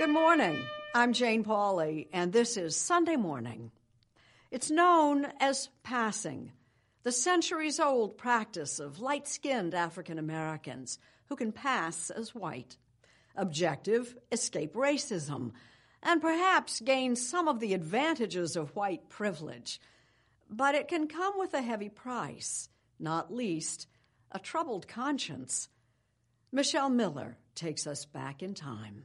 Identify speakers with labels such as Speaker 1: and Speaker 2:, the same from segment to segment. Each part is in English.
Speaker 1: Good morning. I'm Jane Pauley, and this is Sunday Morning. It's known as passing, the centuries old practice of light skinned African Americans who can pass as white. Objective, escape racism, and perhaps gain some of the advantages of white privilege. But it can come with a heavy price, not least a troubled conscience. Michelle Miller takes us back in time.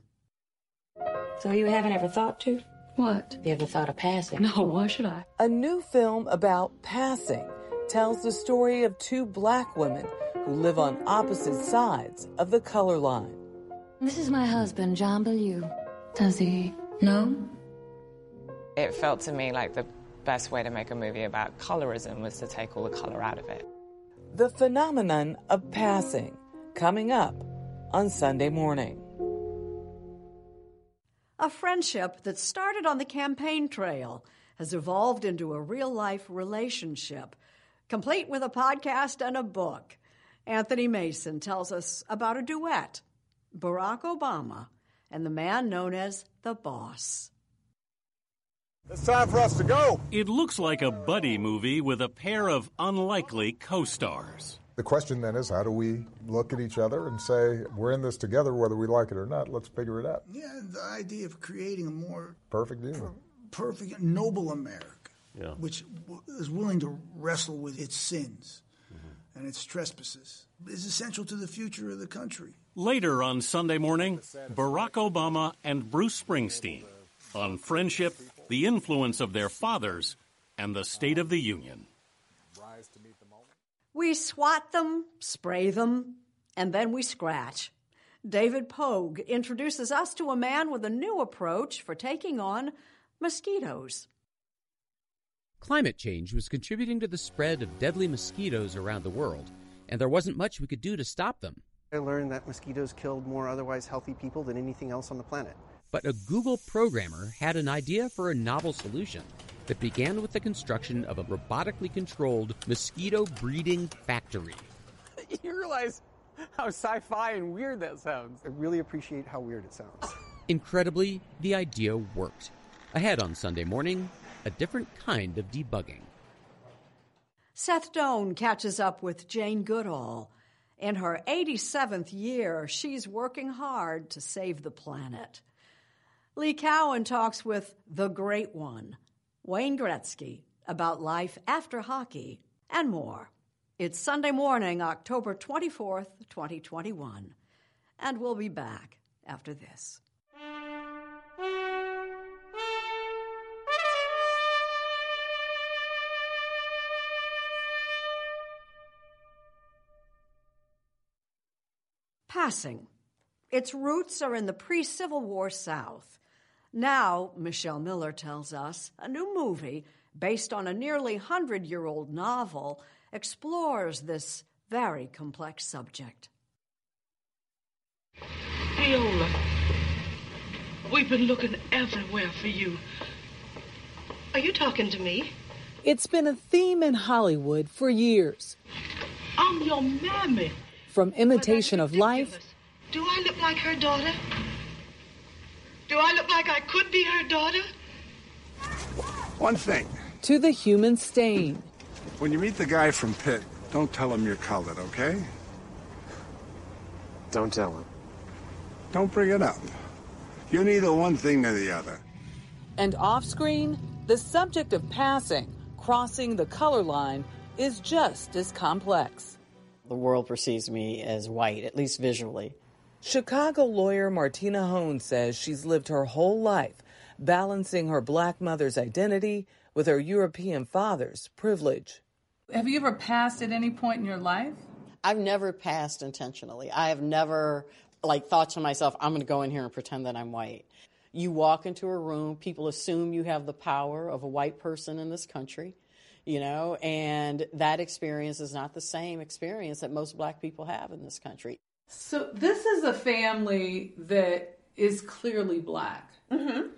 Speaker 2: So you haven't ever thought to?
Speaker 3: What?
Speaker 2: You ever thought of passing?
Speaker 3: No, why should I?
Speaker 4: A new film about passing tells the story of two black women who live on opposite sides of the color line.
Speaker 3: This is my husband, John Bellew. Does he know?
Speaker 5: It felt to me like the best way to make a movie about colorism was to take all the color out of it.
Speaker 4: The phenomenon of passing coming up on Sunday morning.
Speaker 1: A friendship that started on the campaign trail has evolved into a real life relationship, complete with a podcast and a book. Anthony Mason tells us about a duet Barack Obama and the man known as the boss.
Speaker 6: It's time for us to go.
Speaker 7: It looks like a buddy movie with a pair of unlikely co stars.
Speaker 6: The question then is how do we look at each other and say, we're in this together, whether we like it or not? Let's figure it out.
Speaker 8: Yeah, the idea of creating a more
Speaker 6: Perfect union.
Speaker 8: perfect, noble America,
Speaker 7: Yeah.
Speaker 8: which w- is willing to wrestle with its sins mm-hmm. and its trespasses, is essential to the future of the country.
Speaker 7: Later on Sunday morning, Barack Obama and Bruce Springsteen on friendship, the influence of their fathers, and the State of the Union.
Speaker 1: We swat them, spray them, and then we scratch. David Pogue introduces us to a man with a new approach for taking on mosquitoes.
Speaker 9: Climate change was contributing to the spread of deadly mosquitoes around the world, and there wasn't much we could do to stop them.
Speaker 10: I learned that mosquitoes killed more otherwise healthy people than anything else on the planet.
Speaker 9: But a Google programmer had an idea for a novel solution. That began with the construction of a robotically controlled mosquito breeding factory.
Speaker 10: you realize how sci fi and weird that sounds. I really appreciate how weird it sounds.
Speaker 9: Incredibly, the idea worked. Ahead on Sunday morning, a different kind of debugging.
Speaker 1: Seth Doane catches up with Jane Goodall. In her 87th year, she's working hard to save the planet. Lee Cowan talks with the great one, Wayne Gretzky, about life after hockey and more. It's Sunday morning, October 24th, 2021, and we'll be back after this. Passing. Its roots are in the pre Civil War South. Now, Michelle Miller tells us, a new movie based on a nearly 100 year old novel explores this very complex subject.
Speaker 11: Viola, we've been looking everywhere for you. Are you talking to me?
Speaker 4: It's been a theme in Hollywood for years.
Speaker 11: I'm your mammy.
Speaker 4: From imitation of life.
Speaker 11: Do I look like her daughter? Do I look like I could be her daughter?
Speaker 12: One thing.
Speaker 4: To the human stain.
Speaker 12: When you meet the guy from Pitt, don't tell him you're colored, okay?
Speaker 10: Don't tell him.
Speaker 12: Don't bring it up. You're neither one thing nor the other.
Speaker 4: And off screen, the subject of passing, crossing the color line, is just as complex.
Speaker 13: The world perceives me as white, at least visually.
Speaker 4: Chicago lawyer Martina Hone says she's lived her whole life balancing her black mother's identity with her European father's privilege.
Speaker 14: Have you ever passed at any point in your life?
Speaker 13: I've never passed intentionally. I have never like thought to myself, I'm going to go in here and pretend that I'm white. You walk into a room, people assume you have the power of a white person in this country, you know, and that experience is not the same experience that most black people have in this country.
Speaker 14: So this is a family that is clearly black.
Speaker 15: Mm-hmm.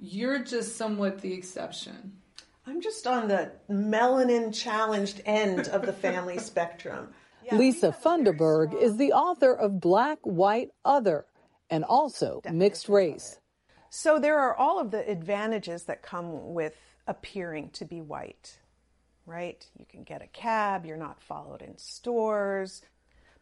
Speaker 14: You're just somewhat the exception.
Speaker 15: I'm just on the melanin challenged end of the family spectrum.
Speaker 4: Yeah, Lise Funderburg is the author of Black, White, Other, and also Mixed Race.
Speaker 15: So there are all of the advantages that come with appearing to be white, right? You can get a cab, you're not followed in stores,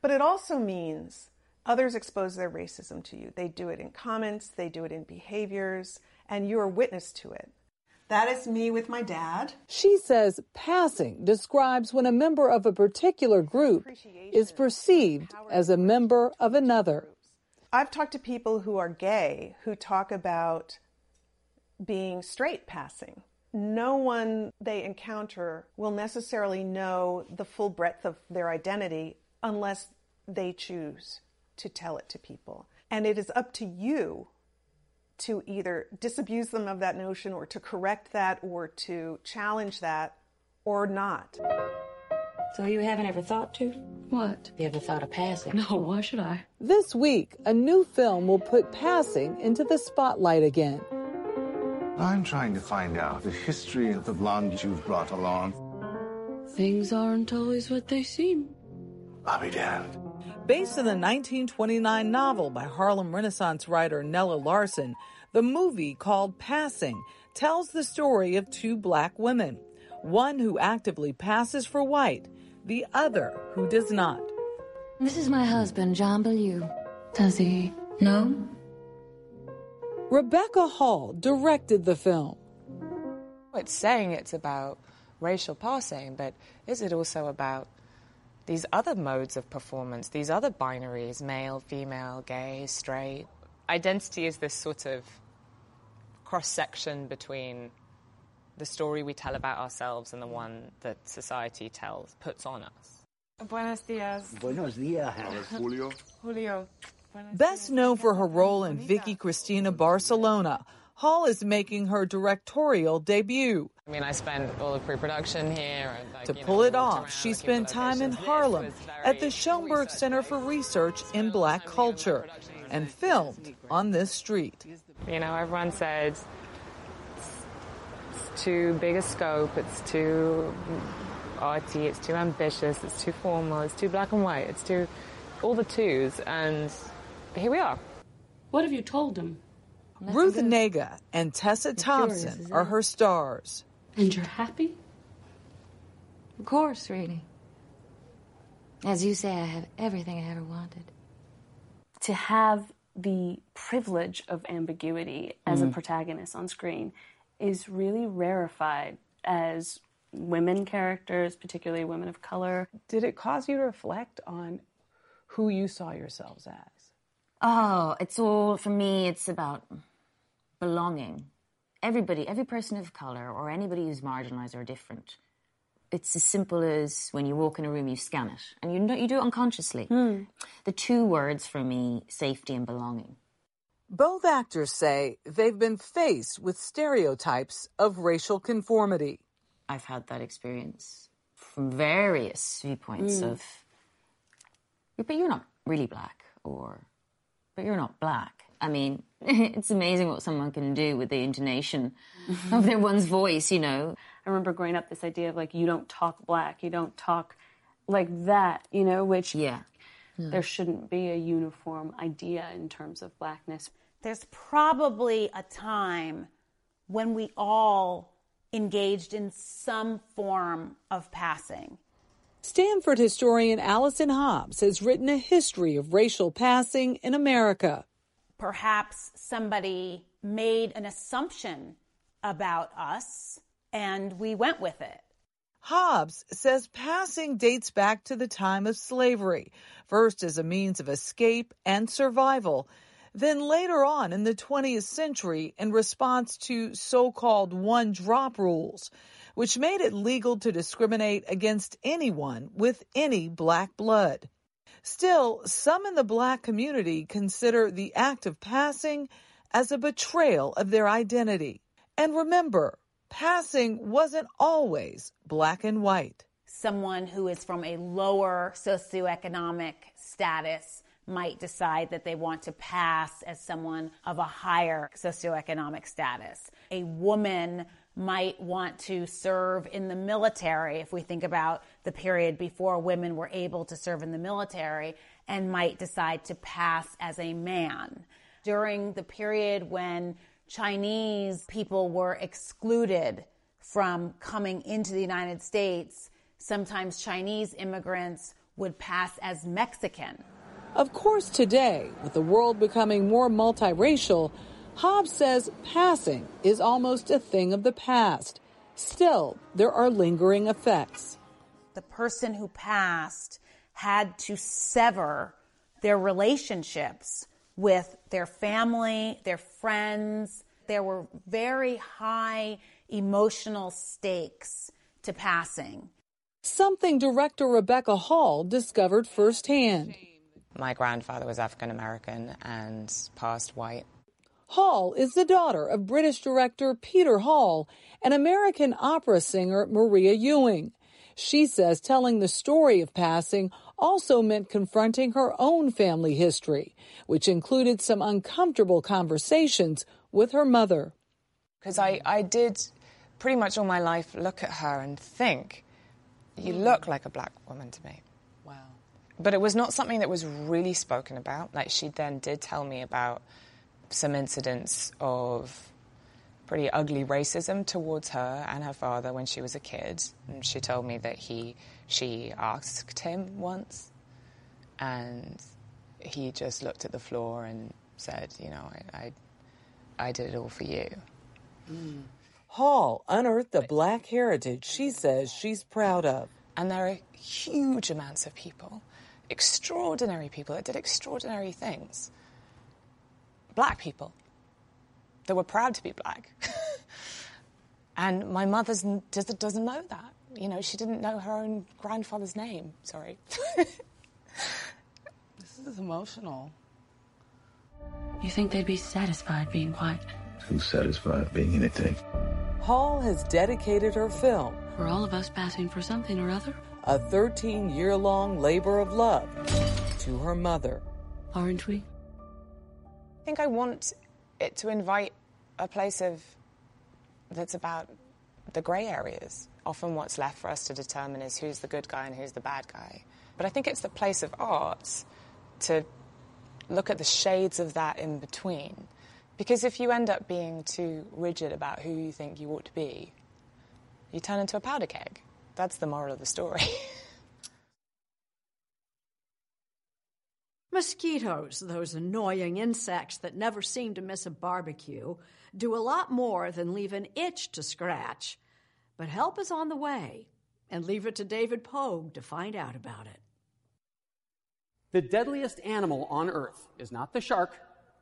Speaker 15: but it also means others expose their racism to you. They do it in comments, they do it in behaviors, and you're a witness to it. That is me with my dad.
Speaker 4: She says passing describes when a member of a particular group is perceived as a member of another.
Speaker 15: I've talked to people who are gay who talk about being straight passing. No one they encounter will necessarily know the full breadth of their identity unless they choose to tell it to people. And it is up to you to either disabuse them of that notion or to correct that or to challenge that or not.
Speaker 2: So you haven't ever thought to?
Speaker 3: What?
Speaker 2: You ever thought of passing?
Speaker 3: No, why should I?
Speaker 4: This week, a new film will put passing into the spotlight again.
Speaker 16: I'm trying to find out the history of the blonde you've brought along.
Speaker 3: Things aren't always what they seem.
Speaker 16: I'll be damned.
Speaker 4: Based on the 1929 novel by Harlem Renaissance writer Nella Larsen, the movie called Passing tells the story of two black women, one who actively passes for white, the other who does not.
Speaker 3: This is my husband, John Bellew. Does he know?
Speaker 4: Rebecca Hall directed the film.
Speaker 5: It's saying it's about racial passing, but is it also about these other modes of performance, these other binaries male, female, gay, straight? Identity is this sort of cross section between the story we tell about ourselves and the one that society tells, puts on us. Buenos dias.
Speaker 17: Buenos dias,
Speaker 5: Julio. Julio.
Speaker 4: Best known for her role in Vicky Cristina Barcelona, Hall is making her directorial debut.
Speaker 5: I mean, I spent all the pre-production here. And, like,
Speaker 4: to pull
Speaker 5: know,
Speaker 4: it off,
Speaker 5: around
Speaker 4: she spent time in. Harlem
Speaker 5: This
Speaker 4: at the
Speaker 5: very
Speaker 4: Schomburg Center for Research in Black Culture and filmed on this street.
Speaker 5: You know, everyone said it's too big a scope, it's too arty, it's too ambitious, it's too formal, it's too black and white, it's too all the twos, and here we are.
Speaker 17: What have you told them?
Speaker 4: Ruth Negga and Tessa Thompson
Speaker 3: curious,
Speaker 4: are her stars.
Speaker 17: And you're happy?
Speaker 3: Of course, really. As you say, I have everything I ever wanted.
Speaker 18: to have the privilege of ambiguity as a
Speaker 3: Mhm.
Speaker 18: protagonist on screen is really rarefied as women characters, particularly women of color.
Speaker 19: Did it cause you to reflect on who you saw yourselves as?
Speaker 3: Oh, it's all, for me, it's about belonging. Everybody, every person of color or anybody who's marginalized or different. It's as simple as when you walk in a room, you scan it, and you, know, you do it unconsciously. The two words for me safety and belonging.
Speaker 4: Both actors say they've been faced with stereotypes of racial conformity.
Speaker 3: I've had that experience from various viewpoints
Speaker 4: Mm.
Speaker 3: of, but you're not really black, or, but you're not black. I mean, it's amazing what someone can do with the intonation mm-hmm. of their one's voice, you know.
Speaker 18: I remember growing up this idea of like you don't talk black, you don't talk like that, you know, which
Speaker 3: yeah.
Speaker 18: there shouldn't be a uniform idea in terms of blackness.
Speaker 20: There's probably a time when we all engaged in some form of passing.
Speaker 4: Stanford historian Allyson Hobbs has written a history of racial passing in America.
Speaker 20: Perhaps somebody made an assumption about us and we went with it.
Speaker 4: Hobbs says passing dates back to the time of slavery, first as a means of escape and survival, then later on in the 20th century in response to so called one drop rules, which made it legal to discriminate against anyone with any black blood. Still, some in the black community consider the act of passing as a betrayal of their identity. And remember, passing wasn't always black and white.
Speaker 20: Someone who is from a lower socioeconomic status might decide that they want to pass as someone of a higher socioeconomic status. A woman might want to serve in the military, if we think about the period before women were able to serve in the military, and might decide to pass as a man. During the period when Chinese people were excluded from coming into the United States, sometimes Chinese immigrants would pass as Mexican.
Speaker 4: Of course, today, with the world becoming more multiracial, Hobbs says passing is almost a thing of the past. Still, there are lingering effects.
Speaker 20: The person who passed had to sever their relationships with their family, their friends. There were very high emotional stakes to passing.
Speaker 4: Something director Rebecca Hall discovered firsthand.
Speaker 5: My grandfather was African American and passed white.
Speaker 4: Hall is the daughter of British director Peter Hall and American opera singer Maria Ewing. She says telling the story of passing also meant confronting her own family history, which included some uncomfortable conversations with her mother.
Speaker 5: Because I, I did pretty much all my life look at her and think, you look like a black woman to me.
Speaker 19: Wow.
Speaker 5: But it was not something that was really spoken about. Like she then did tell me about some incidents of pretty ugly racism towards her and her father when she was a kid. And she told me that he she asked him once and he just looked at the floor and said, you know, I I, I did it all for you. Mm.
Speaker 4: Hall unearthed a black heritage she says she's proud of.
Speaker 5: And there are huge amounts of people, extraordinary people that did extraordinary things. Black people that were proud to be black. and my mother just doesn't know that. You know, she didn't know her own grandfather's name. Sorry.
Speaker 19: This is emotional.
Speaker 17: You think they'd be satisfied being white?
Speaker 21: Who's satisfied being anything?
Speaker 4: Hall has dedicated her film,
Speaker 17: For all of us passing for something or other?
Speaker 4: a 13 year long labor of love, to her mother.
Speaker 17: Aren't we?
Speaker 5: I think I want it to invite a place of that's about the grey areas. Often, what's left for us to determine is who's the good guy and who's the bad guy. But I think it's the place of art to look at the shades of that in between. Because if you end up being too rigid about who you think you ought to be, you turn into a powder keg. That's the moral of the story.
Speaker 1: Mosquitoes, those annoying insects that never seem to miss a barbecue, do a lot more than leave an itch to scratch. But help is on the way, and leave it to David Pogue to find out about it.
Speaker 22: The deadliest animal on earth is not the shark,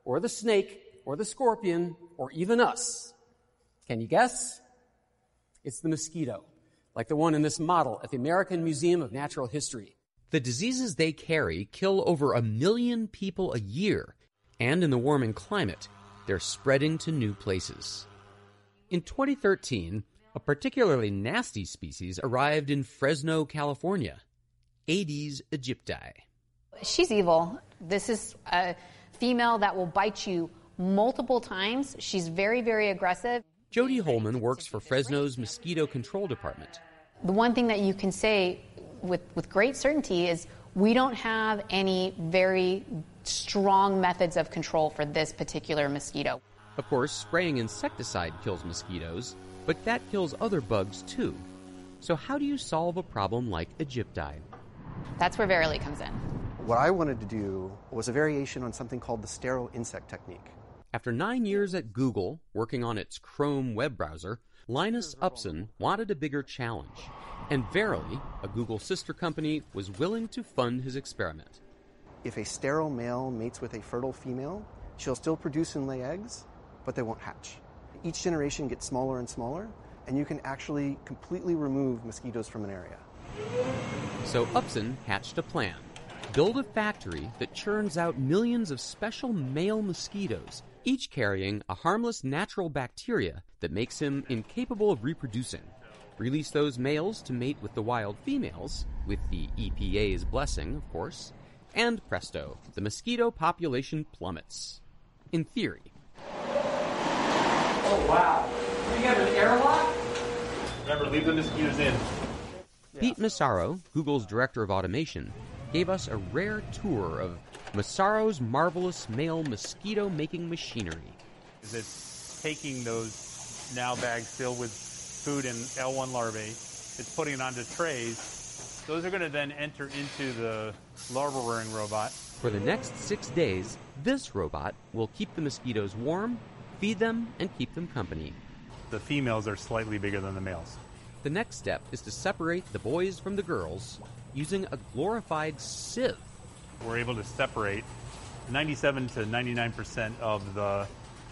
Speaker 22: or the snake, or the scorpion, or even us. Can you guess? It's the mosquito, like the one in this model at the American Museum of Natural History.
Speaker 9: The diseases they carry kill over a million people a year, and in the warming climate, they're spreading to new places. In 2013, a particularly nasty species arrived in Fresno, California Aedes aegypti.
Speaker 23: She's evil. This is a female that will bite you multiple times. She's very, very aggressive.
Speaker 9: Jody Holman works for Fresno's Mosquito Control Department.
Speaker 23: The one thing that you can say with, with great certainty is we don't have any very strong methods of control for this particular mosquito.
Speaker 9: Of course, spraying insecticide kills mosquitoes, but that kills other bugs too. So, how do you solve a problem like Aegypti?
Speaker 23: That's where Verily comes in.
Speaker 24: What I wanted to do was a variation on something called the sterile insect technique.
Speaker 9: After nine years at Google, working on its Chrome web browser, Linus Upson wanted a bigger challenge. And Verily, a Google sister company, was willing to fund his experiment.
Speaker 24: If a sterile male mates with a fertile female, she'll still produce and lay eggs, but they won't hatch. Each generation gets smaller and smaller, and you can actually completely remove mosquitoes from an area.
Speaker 9: So Upson hatched a plan build a factory that churns out millions of special male mosquitoes, each carrying a harmless natural bacteria that makes him incapable of reproducing. Release those males to mate with the wild females, with the EPA's blessing, of course, and presto, the mosquito population plummets. In theory.
Speaker 22: Oh, wow. You have an airlock?
Speaker 25: Remember, leave the mosquitoes in.
Speaker 9: Pete Massaro, Google's director of automation, gave us a rare tour of Massaro's marvelous male mosquito making machinery.
Speaker 25: Is it's taking those now bags filled with food and L1 larvae, it's putting it onto trays. Those are going to then enter into the larva rearing robot.
Speaker 9: For the next six days, this robot will keep the mosquitoes warm, feed them, and keep them company.
Speaker 25: The females are slightly bigger than the males.
Speaker 9: The next step is to separate the boys from the girls using a glorified sieve.
Speaker 25: We're able to separate 97 to 99% of the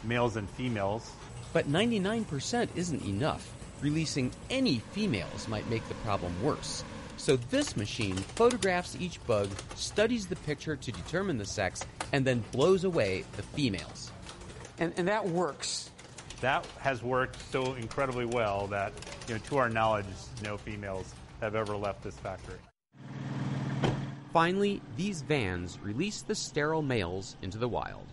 Speaker 25: males and females.
Speaker 9: But 99% isn't enough. Releasing any females might make the problem worse. So this machine photographs each bug, studies the picture to determine the sex, and then blows away the females.
Speaker 22: And, and that works.
Speaker 25: That has worked so incredibly well that, you know, to our knowledge, no females have ever left this factory.
Speaker 9: Finally, these vans release the sterile males into the wild.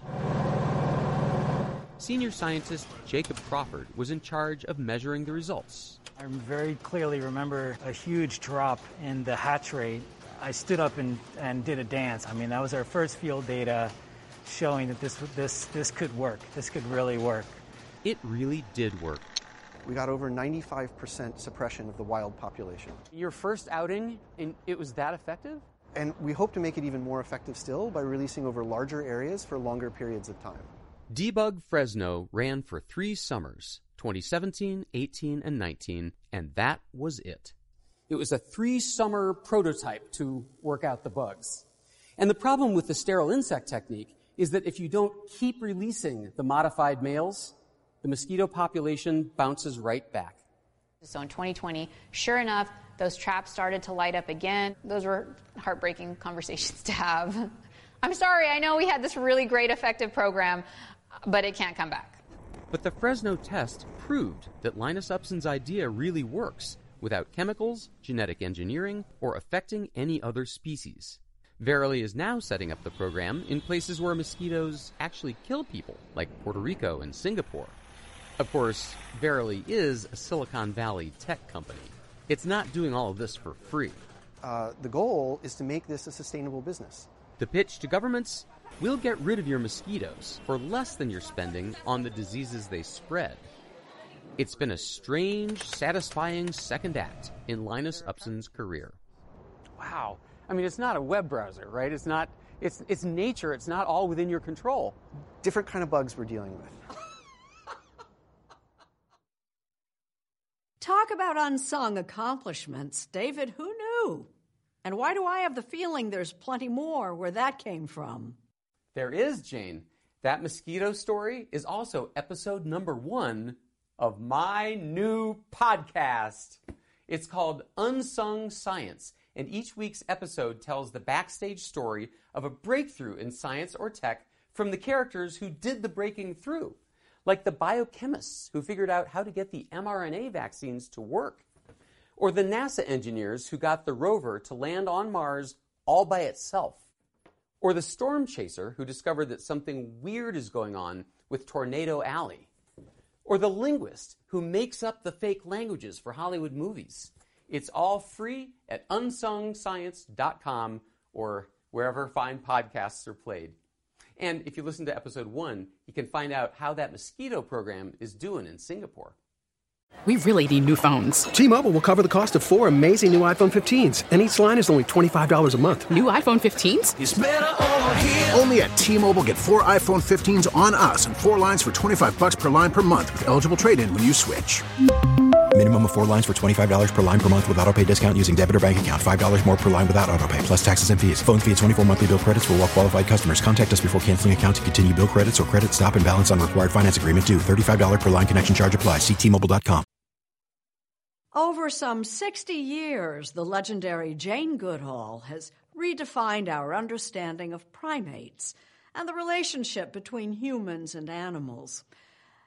Speaker 9: Senior scientist Jacob Crawford was in charge of measuring the results.
Speaker 26: I very clearly remember a huge drop in the hatch rate. I stood up and, and did a dance. I mean, that was our first field data showing that this, this, this could work. This could really work.
Speaker 9: It really did work.
Speaker 24: We got over 95% suppression of the wild population.
Speaker 22: Your first outing, and it was that effective?
Speaker 24: And we hope to make it even more effective still by releasing over larger areas for longer periods of time.
Speaker 9: Debug Fresno ran for three summers 2017, 18, and 19, and that was it.
Speaker 22: It was a three summer prototype to work out the bugs. And the problem with the sterile insect technique is that if you don't keep releasing the modified males, the mosquito population bounces right back.
Speaker 23: So in 2020, sure enough, those traps started to light up again. Those were heartbreaking conversations to have. I'm sorry, I know we had this really great, effective program, but it can't come back.
Speaker 9: But the Fresno test proved that Linus Upson's idea really works without chemicals, genetic engineering, or affecting any other species. Verily is now setting up the program in places where mosquitoes actually kill people, like Puerto Rico and Singapore.
Speaker 27: Of course, Verily is a Silicon Valley tech company. It's not doing all of this for free.
Speaker 24: Uh, the goal is to make this a sustainable business.
Speaker 27: The pitch to governments we'll get rid of your mosquitoes for less than you're spending on the diseases they spread. It's been a strange, satisfying second act in Linus Upson's career.
Speaker 9: Wow. I mean, it's not a web browser, right? It's not. It's it's nature. It's not all within your control.
Speaker 24: Different kind of bugs we're dealing with.
Speaker 1: Talk about unsung accomplishments. David, who knew? And why do I have the feeling there's plenty more where that came from?
Speaker 9: There is, Jane. That mosquito story is also episode number one of my new podcast. It's called Unsung Science, and each week's episode tells the backstage story of a breakthrough in science or tech from the characters who did the breaking through, like the biochemists who figured out how to get the mRNA vaccines to work, or the NASA engineers who got the rover to land on Mars all by itself, or the storm chaser who discovered that something weird is going on with Tornado Alley, or the linguist who makes up the fake languages for Hollywood movies. It's all free at unsungscience.com or wherever fine podcasts are played. And if you listen to episode one, you can find out how that mosquito program is doing in Singapore.
Speaker 28: We really need new phones.
Speaker 29: T-Mobile will cover the cost of four amazing new iPhone 15s, and each line is only $25 a month.
Speaker 28: New iPhone 15s?
Speaker 12: Only at T-Mobile get four iPhone 15s on us and four lines for 25 bucks per line per month with eligible trade-in when you switch.
Speaker 30: Minimum of four lines for $25 per line per month with auto pay discount using debit or bank account. $5 more per line without auto pay, plus taxes and fees. Phone fee at 24 monthly bill credits for all well qualified customers. Contact us before canceling account to continue bill credits or credit stop and balance on required finance agreement due. $35 per line connection charge apply. Ctmobile.com.
Speaker 1: Over some 60 years, the legendary Jane Goodall has redefined our understanding of primates and the relationship between humans and animals.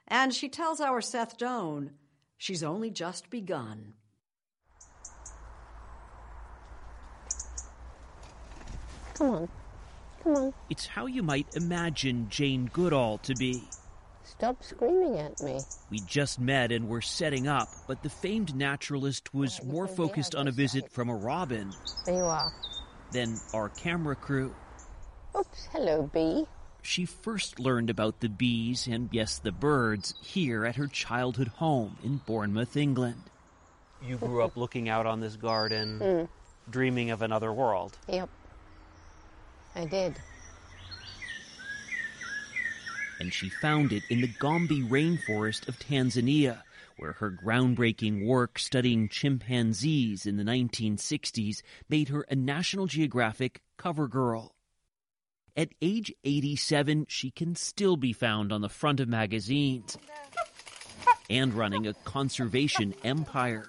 Speaker 1: And she tells our Seth Doane she's only just begun.
Speaker 31: Come on. Come on.
Speaker 32: It's how you might imagine Jane Goodall to be.
Speaker 31: Stop screaming at me.
Speaker 32: We just met and were setting up, but the famed naturalist was more focused on a visit from a robin.
Speaker 31: There you are.
Speaker 32: Than our camera crew.
Speaker 31: Oops, hello, bee.
Speaker 32: She first learned about the bees and, yes, the birds here at her childhood home in Bournemouth, England. You grew up looking out on this garden,
Speaker 31: Mm.
Speaker 32: dreaming of another world.
Speaker 31: Yep. I did.
Speaker 32: and she found it in the Gombe rainforest of Tanzania, where her groundbreaking work studying chimpanzees in the 1960s made her a National Geographic cover girl. At age 87, she can still be found on the front of magazines and running a conservation empire.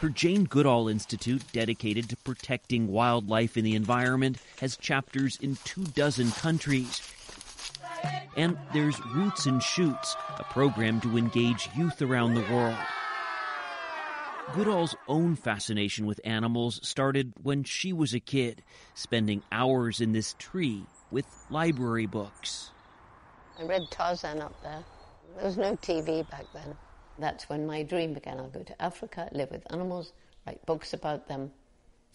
Speaker 32: Her Jane Goodall Institute, dedicated to protecting wildlife and the environment, has chapters in two dozen countries. And there's Roots and Shoots, a program to engage youth around the world. Goodall's own fascination with animals started when she was a kid, spending hours in this tree with library books.
Speaker 31: I read Tarzan up there. There was no TV back then. That's when my dream began. I'll go to Africa, live with animals, write books about them.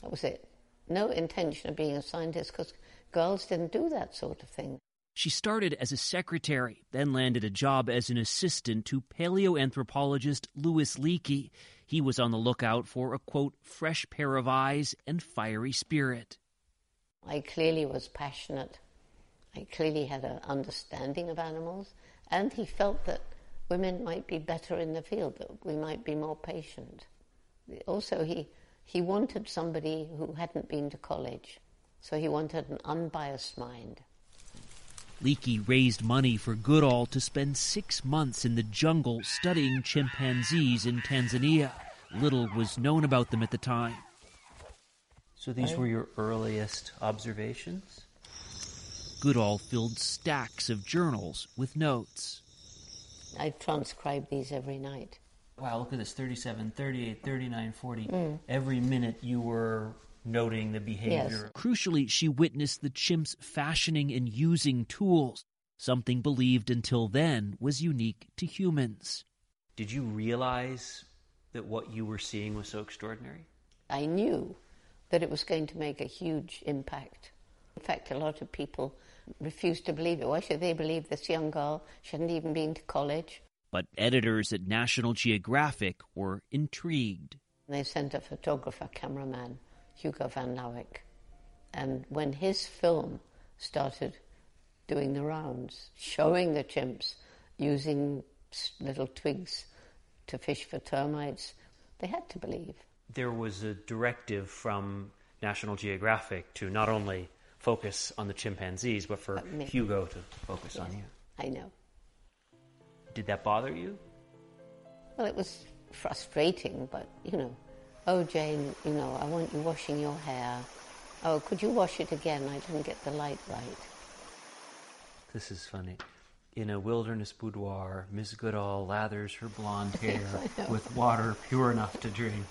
Speaker 31: That was it. No intention of being a scientist because girls didn't do that sort of thing.
Speaker 32: She started as a secretary, then landed a job as an assistant to paleoanthropologist Louis Leakey. He was on the lookout for a quote, fresh pair of eyes and fiery spirit.
Speaker 31: I clearly was passionate. I clearly had an understanding of animals, and he felt that women might be better in the field, that we might be more patient. Also, he, he wanted somebody who hadn't been to college, so he wanted an unbiased mind.
Speaker 32: Leakey raised money for Goodall to spend six months in the jungle studying chimpanzees in Tanzania. Little was known about them at the time.
Speaker 33: So these were your earliest observations?
Speaker 32: Goodall filled stacks of journals with notes.
Speaker 31: I transcribe these every night.
Speaker 33: Wow, look at this 37, 38, 39, 40.
Speaker 31: Mm.
Speaker 33: Every minute you were noting the behavior. Yes.
Speaker 32: Crucially, she witnessed the chimps fashioning and using tools, something believed until then was unique to humans.
Speaker 33: Did you realize that what you were seeing was so extraordinary?
Speaker 31: I knew that it was going to make a huge impact. In fact, a lot of people refused to believe it. Why should they believe this young girl? She hadn't even been to college.
Speaker 32: But editors at National Geographic were intrigued.
Speaker 31: They sent a photographer, cameraman, Hugo van Lawick. And when his film started doing the rounds, showing the chimps using little twigs to fish for termites, they had to believe.
Speaker 33: There was a directive from National Geographic to not only focus on the chimpanzees, but for
Speaker 31: uh, But.
Speaker 33: Hugo to focus on you.
Speaker 31: I know.
Speaker 33: Did that bother you?
Speaker 31: Well, it was frustrating, but you know, oh Jane, you know, I want you washing your hair. Oh, could you wash it again? I didn't get the light right.
Speaker 33: This is funny. In a wilderness boudoir, Miss Goodall lathers her blonde hair with water pure enough to drink.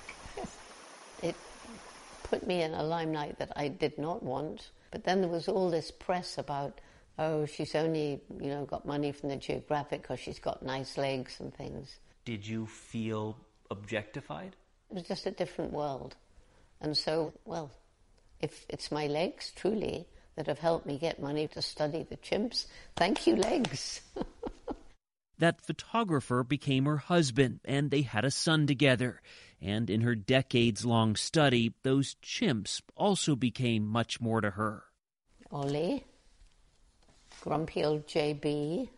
Speaker 31: It put me in a limelight that I did not want. But then there was all this press about, oh, she's only, you know, got money from the Geographic because she's got nice legs and things.
Speaker 33: Did you feel objectified?
Speaker 31: It was just a different world. And so, well, if it's my legs, truly, that have helped me get money to study the chimps, thank you, legs.
Speaker 32: That photographer became her husband, and they had a son together. And in her decades long study, those chimps also became much more to her.
Speaker 31: Ollie, grumpy old JB,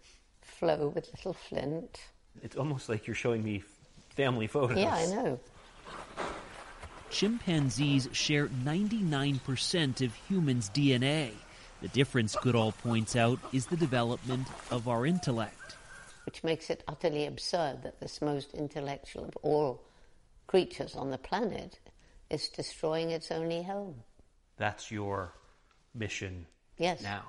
Speaker 31: Flo with little Flint.
Speaker 33: It's almost like you're showing me family photos.
Speaker 31: Yeah, I know.
Speaker 32: Chimpanzees share 99% of humans' DNA. The difference, Goodall points out, is the development of our intellect.
Speaker 31: Which makes it utterly absurd that this most intellectual of all creatures on the planet is destroying its only home.
Speaker 33: That's your mission
Speaker 31: Yes.
Speaker 33: now.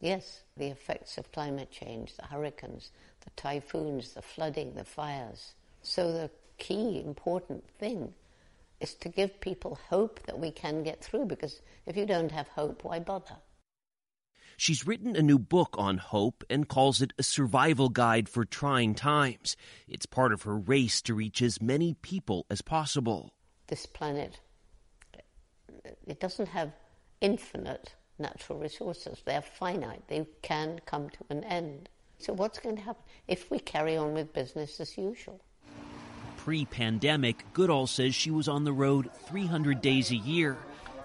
Speaker 31: Yes, the effects of climate change, the hurricanes, the typhoons, the flooding, the fires. So, the key important thing is to give people hope that we can get through because if you don't have hope, why bother?
Speaker 32: She's written a new book on hope and calls it a survival guide for trying times. It's part of her race to reach as many people as possible.
Speaker 31: This planet, it doesn't have infinite natural resources. They're finite. They can come to an end. So, what's going to happen if we carry on with business as usual?
Speaker 32: Pre pandemic, Goodall says she was on the road 300 days a year.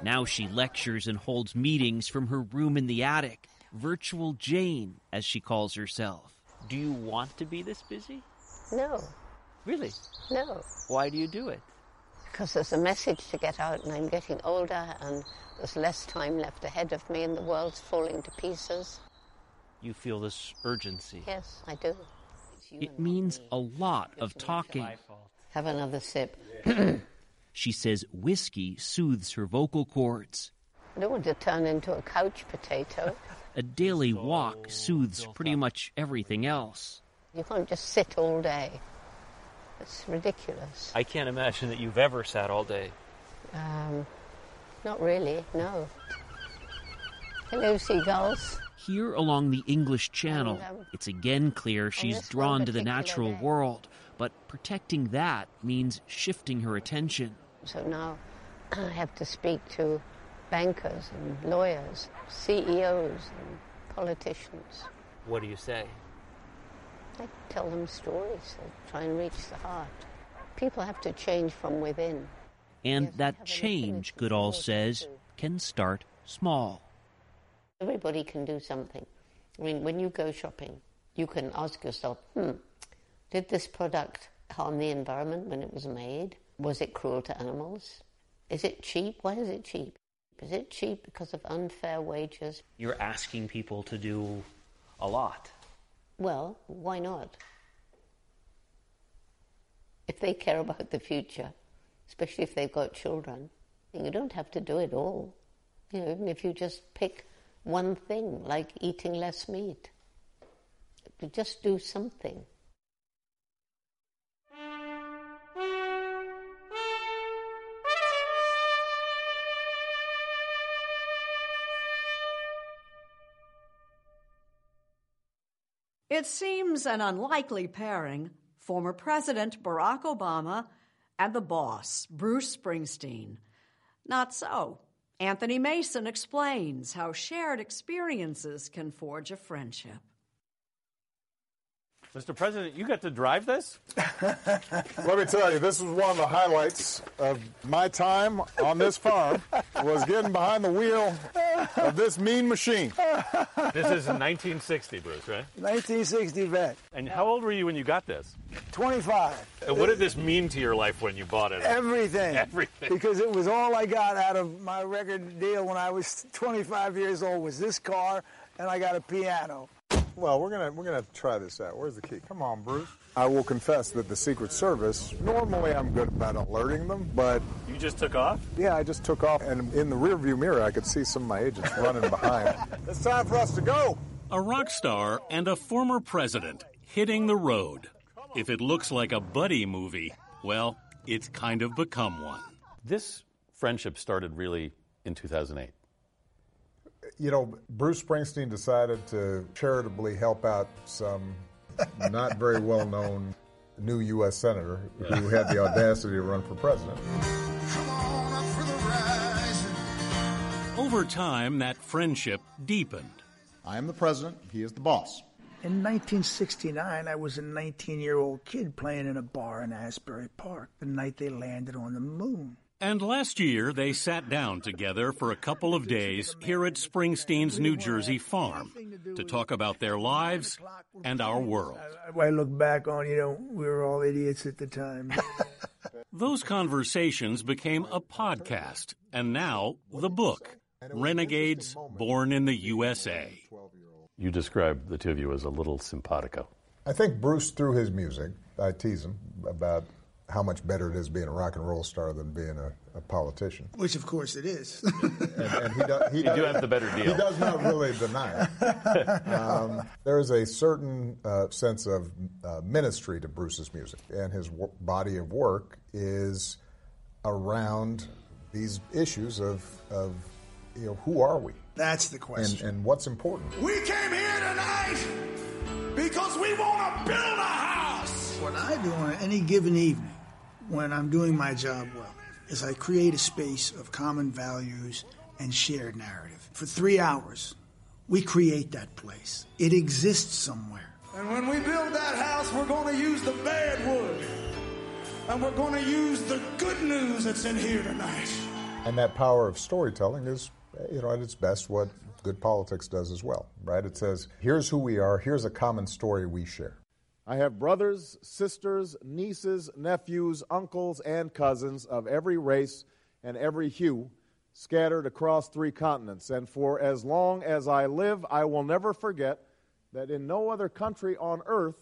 Speaker 32: Now she lectures and holds meetings from her room in the attic. Virtual Jane, as she calls herself.
Speaker 33: Do you want to be this busy?
Speaker 31: No,
Speaker 33: Really?
Speaker 31: no.
Speaker 33: Why do you do it?
Speaker 31: Because there's a message to get out, and I'm getting older, and there's less time left ahead of me, and the world's falling to pieces.
Speaker 33: You feel this urgency.
Speaker 31: Yes, I do.
Speaker 32: It means a lot of talking.
Speaker 31: Have another sip.
Speaker 32: She says whiskey soothes her vocal cords.
Speaker 31: I don't want to turn into a couch potato.
Speaker 32: A daily walk soothes pretty much everything else.
Speaker 31: You can't just sit all day. It's ridiculous.
Speaker 33: I can't imagine that you've ever sat all day.
Speaker 31: Um, not really, no. Hello, seagulls.
Speaker 32: Here along the English Channel,
Speaker 31: And, um,
Speaker 32: it's again clear she's drawn to the natural
Speaker 31: day.
Speaker 32: world, but protecting that means shifting her attention.
Speaker 31: So now I have to speak to bankers and lawyers, CEOs and politicians.
Speaker 33: What do you say?
Speaker 31: I tell them stories, I try and reach the heart. People have to change from within.
Speaker 32: And that change, Goodall says, can start small.
Speaker 31: Everybody can do something. I mean, when you go shopping, you can ask yourself, hmm, did this product harm the environment when it was made? Was it cruel to animals? Is it cheap? Why is it cheap? Is it cheap because of unfair wages?
Speaker 33: You're asking people to do a lot.
Speaker 31: Well, why not? If they care about the future, especially if they've got children, you don't have to do it all. You know, even if you just pick one thing, like eating less meat, just do something.
Speaker 1: It seems an unlikely pairing former President Barack Obama, and the boss, Bruce Springsteen. Not so. Anthony Mason explains how shared experiences can forge a friendship.
Speaker 34: Mr. President, you got to drive this?
Speaker 35: Let me tell you, this was one of the highlights of my time on this farm was getting behind the wheel of this mean machine.
Speaker 34: This is 1960, Bruce, right?
Speaker 36: 1960 vet.
Speaker 34: And how old were you when you got this?
Speaker 36: 25.
Speaker 34: And what did this mean to your life when you bought it?
Speaker 36: Everything.
Speaker 34: Everything.
Speaker 36: Because it was all I got out of my record deal when I was 25 years old was this car, and I got a piano.
Speaker 35: Well, we're gonna we're gonna try this out. Where's the key? Come on, Bruce. I will confess that the Secret Service. Normally, I'm good about alerting them, but
Speaker 34: You just took off?
Speaker 35: yeah, I just took off, and in the rearview mirror, I could see some of my agents running behind. It's time for us to go.
Speaker 37: A rock star and a former president hitting the road. If it looks like a buddy movie, well, it's kind of become one.
Speaker 34: This friendship started really in 2008.
Speaker 35: You know, Bruce Springsteen decided to charitably help out some not very well known new U.S. senator who had the audacity to run for president.
Speaker 37: Over time, that friendship deepened.
Speaker 38: I am the president, he is the boss.
Speaker 36: In 1969, I was a 19 year old kid playing in a bar in Asbury Park the night they landed on the moon.
Speaker 37: And last year, they sat down together for a couple of days here at Springsteen's New Jersey farm to talk about their lives and our world.
Speaker 36: I look back on, you know, we were all idiots at the time.
Speaker 37: Those conversations became a podcast, and now the book, Renegades Born in the USA.
Speaker 34: You describe the two of you as a little simpatico.
Speaker 35: I think Bruce, through his music, I tease him about how much better it is being a rock and roll star than being a, a politician.
Speaker 36: Which, of course, it is.
Speaker 35: and, and he, do, he
Speaker 34: You
Speaker 35: does,
Speaker 34: do have the better deal.
Speaker 35: He does not really deny it. Um, there is a certain uh, sense of uh, ministry to Bruce's music, and his w- body of work is around these issues of, of you know, who are we?
Speaker 36: That's the
Speaker 35: And,
Speaker 36: question.
Speaker 35: and what's important.
Speaker 36: we came here tonight because we want to build a house. What I do on any given evening when I'm doing my job well is I create a space of common values and shared narrative. For three hours, we create that place. It exists somewhere. And when we build that house, we're going to use the bad wood. And we're going to use the good news that's in here tonight.
Speaker 35: And that power of storytelling is, you know, at its best what good politics does as well, right? It says, here's who we are, here's a common story we share.
Speaker 39: I have brothers, sisters, nieces, nephews, uncles, and cousins of every race and every hue scattered across three continents. And for as long as I live, I will never forget that in no other country on earth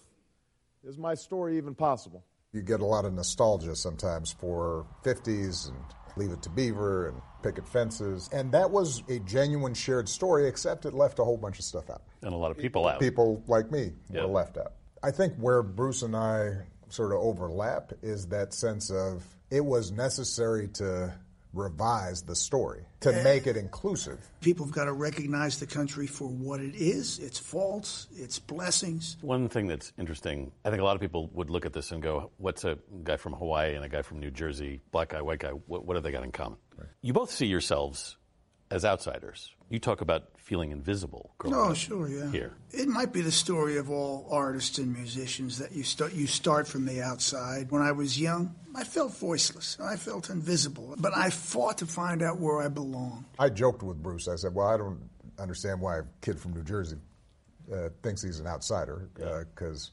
Speaker 39: is my story even possible.
Speaker 35: You get a lot of nostalgia sometimes for 50s and Leave It to Beaver and Picket Fences. And that was a genuine shared story, except it left a whole bunch of stuff out.
Speaker 34: And a lot of people out.
Speaker 35: People like me
Speaker 34: Yeah.
Speaker 35: were left out. I think where Bruce and I sort of overlap is that sense of it was necessary to revise the story, to make it inclusive.
Speaker 36: People have got to recognize the country for what it is its faults, its blessings.
Speaker 34: One thing that's interesting, I think a lot of people would look at this and go, what's a guy from Hawaii and a guy from New Jersey, black guy, white guy, what, what have they got in common? You both see yourselves as outsiders. You talk about feeling invisible growing
Speaker 36: Oh,
Speaker 34: up
Speaker 36: sure, yeah.
Speaker 34: here.
Speaker 36: It might be the story of all artists and musicians that you start you start from the outside. When I was young, I felt voiceless. I felt invisible, but I fought to find out where I belonged.
Speaker 35: I joked with Bruce. I said, "Well, I don't understand why a kid from New Jersey uh, thinks he's an outsider because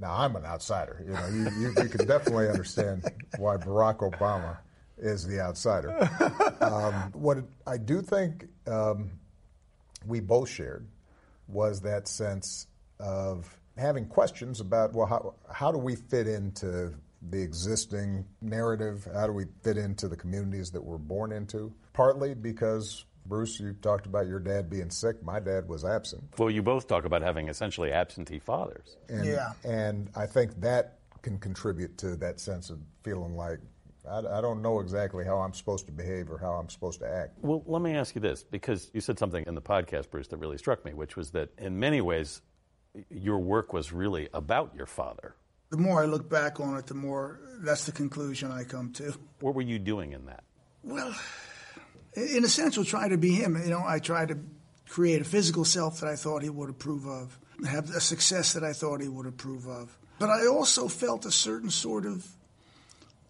Speaker 35: now I'm an outsider. You know, you, you, you can definitely understand why Barack Obama is the outsider. Um, what I do think um, we both shared was that sense of having questions about well, how how do we fit into the existing narrative? How do we fit into the communities that we're born into? Partly because Bruce, you talked about your dad being sick. My dad was absent.
Speaker 34: Well, you both talk about having essentially absentee fathers.
Speaker 35: And,
Speaker 36: Yeah.
Speaker 35: And I think that can contribute to that sense of feeling like I, I don't know exactly how I'm supposed to behave or how I'm supposed to act.
Speaker 34: Well, let me ask you this, because you said something in the podcast, Bruce, that really struck me, which was that in many ways, your work was really about your father.
Speaker 36: The more I look back on it, the more that's the conclusion I come to.
Speaker 34: What were you doing in that?
Speaker 36: Well, in a sense, we'll try to be him. You know, I tried to create a physical self that I thought he would approve of, have a success that I thought he would approve of. But I also felt a certain sort of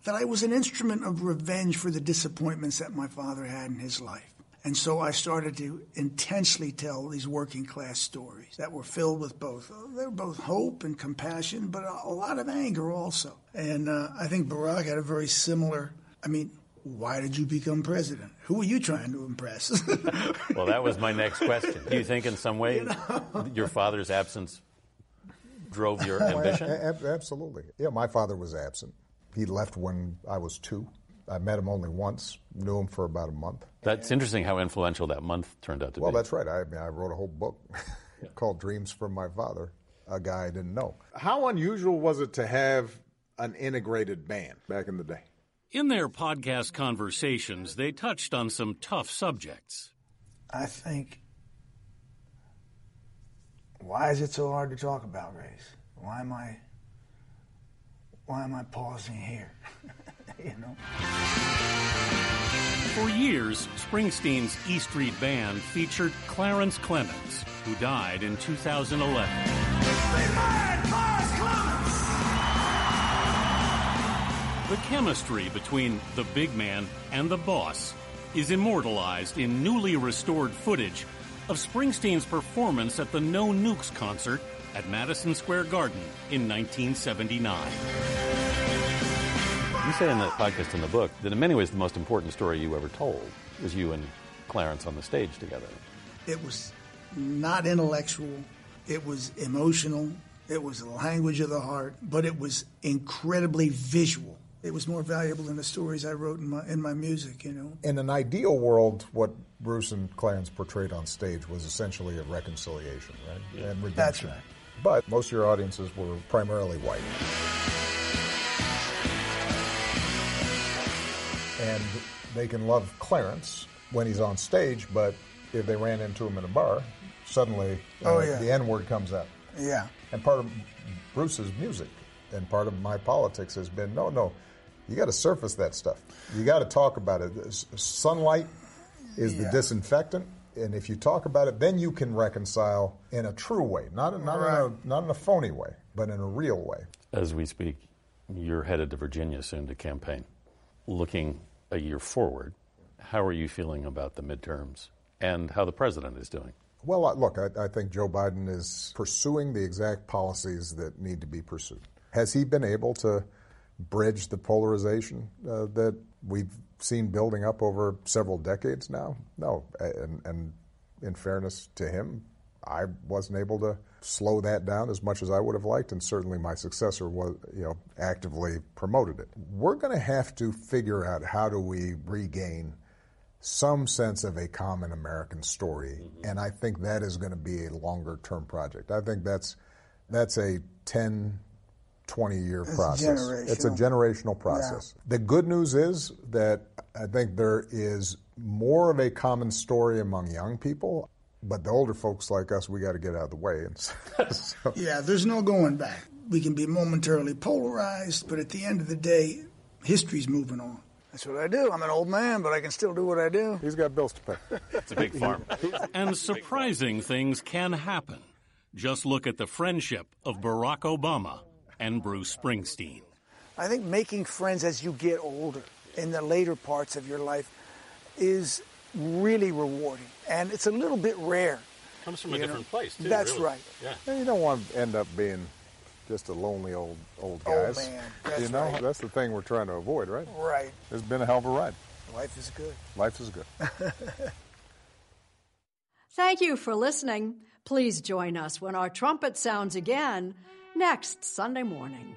Speaker 36: that I was an instrument of revenge for the disappointments that my father had in his life. And so I started to intensely tell these working class stories that were filled with both. They were both hope and compassion, but a lot of anger also. And uh, I think Barack had a very similar. I mean, why did you become president? Who were you trying to impress?
Speaker 34: well, that was my next question. Do you think, in some way, you know? your father's absence drove your ambition?
Speaker 35: Absolutely. Yeah, my father was absent. He left when I was two. I met him only once, knew him for about a month.
Speaker 34: That's interesting how influential that month turned out to
Speaker 35: well,
Speaker 34: be.
Speaker 35: Well, that's right. I, mean, I wrote a whole book called Dreams from My Father, a guy I didn't know.
Speaker 39: How unusual was it to have an integrated band back in the day?
Speaker 37: In their podcast conversations, they touched on some tough subjects.
Speaker 36: I think, why is it so hard to talk about race? Why am I, why am I pausing here? you know.
Speaker 37: For years, Springsteen's E Street Band featured Clarence Clemons, who died in 2011. The chemistry between the big man and the boss is immortalized in newly restored footage of Springsteen's performance at the No Nukes concert at Madison Square Garden in 1979.
Speaker 34: You say in the podcast in the book that in many ways the most important story you ever told was you and Clarence on the stage together.
Speaker 36: It was not intellectual, it was emotional, it was the language of the heart, but it was incredibly visual. It was more valuable than the stories I wrote in my in my music, you know.
Speaker 35: In an ideal world, what Bruce and Clarence portrayed on stage was essentially a reconciliation, right?
Speaker 36: Yeah.
Speaker 35: And redemption.
Speaker 36: That's right.
Speaker 35: But most of your audiences were primarily white. And they can love Clarence when he's on stage, but if they ran into him in a bar, suddenly uh,
Speaker 36: oh, yeah.
Speaker 35: the N word comes out.
Speaker 36: Yeah.
Speaker 35: And part of Bruce's music and part of my politics has been no, no, you got to surface that stuff. You got to talk about it. Sunlight is yeah. the disinfectant. And if you talk about it, then you can reconcile in a true way, not, not, right. in, a, not in a phony way, but in a real way.
Speaker 34: As we speak, you're headed to Virginia soon to campaign. Looking a year forward, how are you feeling about the midterms and how the president is doing?
Speaker 35: Well, look, I, I, think Joe Biden is pursuing the exact policies that need to be pursued. Has he been able to bridge the polarization uh, that we've seen building up over several decades now? No. And, and in fairness to him, I wasn't able to slow that down as much as I would have liked, and certainly my successor was, you know, actively promoted it. We're going to have to figure out how do we regain some sense of a common American story, mm-hmm. and I think that is going to be a longer term project. I think that's that's a 10, 20 year
Speaker 36: it's
Speaker 35: process. It's a generational process. Yeah. The good news is that I think there is more of a common story among young people. But the older folks like us, we got to get out of the way.
Speaker 36: And so. Yeah, there's no going back. We can be momentarily polarized, but at the end of the day, history's moving on. That's what I do. I'm an old man, but I can still do what I do.
Speaker 35: He's got bills to pay.
Speaker 34: it's a big farm.
Speaker 37: and surprising things can happen. Just look at the friendship of Barack Obama and Bruce Springsteen.
Speaker 36: I think making friends as you get older in the later parts of your life is really rewarding, and it's a little bit rare.
Speaker 34: Comes from a different place, too.
Speaker 36: That's
Speaker 34: really.
Speaker 36: right.
Speaker 34: Yeah.
Speaker 35: You don't want to end up being just a lonely old old oh, guys.
Speaker 36: Oh man, that's
Speaker 35: you know
Speaker 36: right.
Speaker 35: that's the thing we're trying to avoid, right?
Speaker 36: Right.
Speaker 35: It's been a hell of a ride.
Speaker 36: Life is good.
Speaker 35: Life is good.
Speaker 1: Thank you for listening. Please join us when our trumpet sounds again next Sunday morning.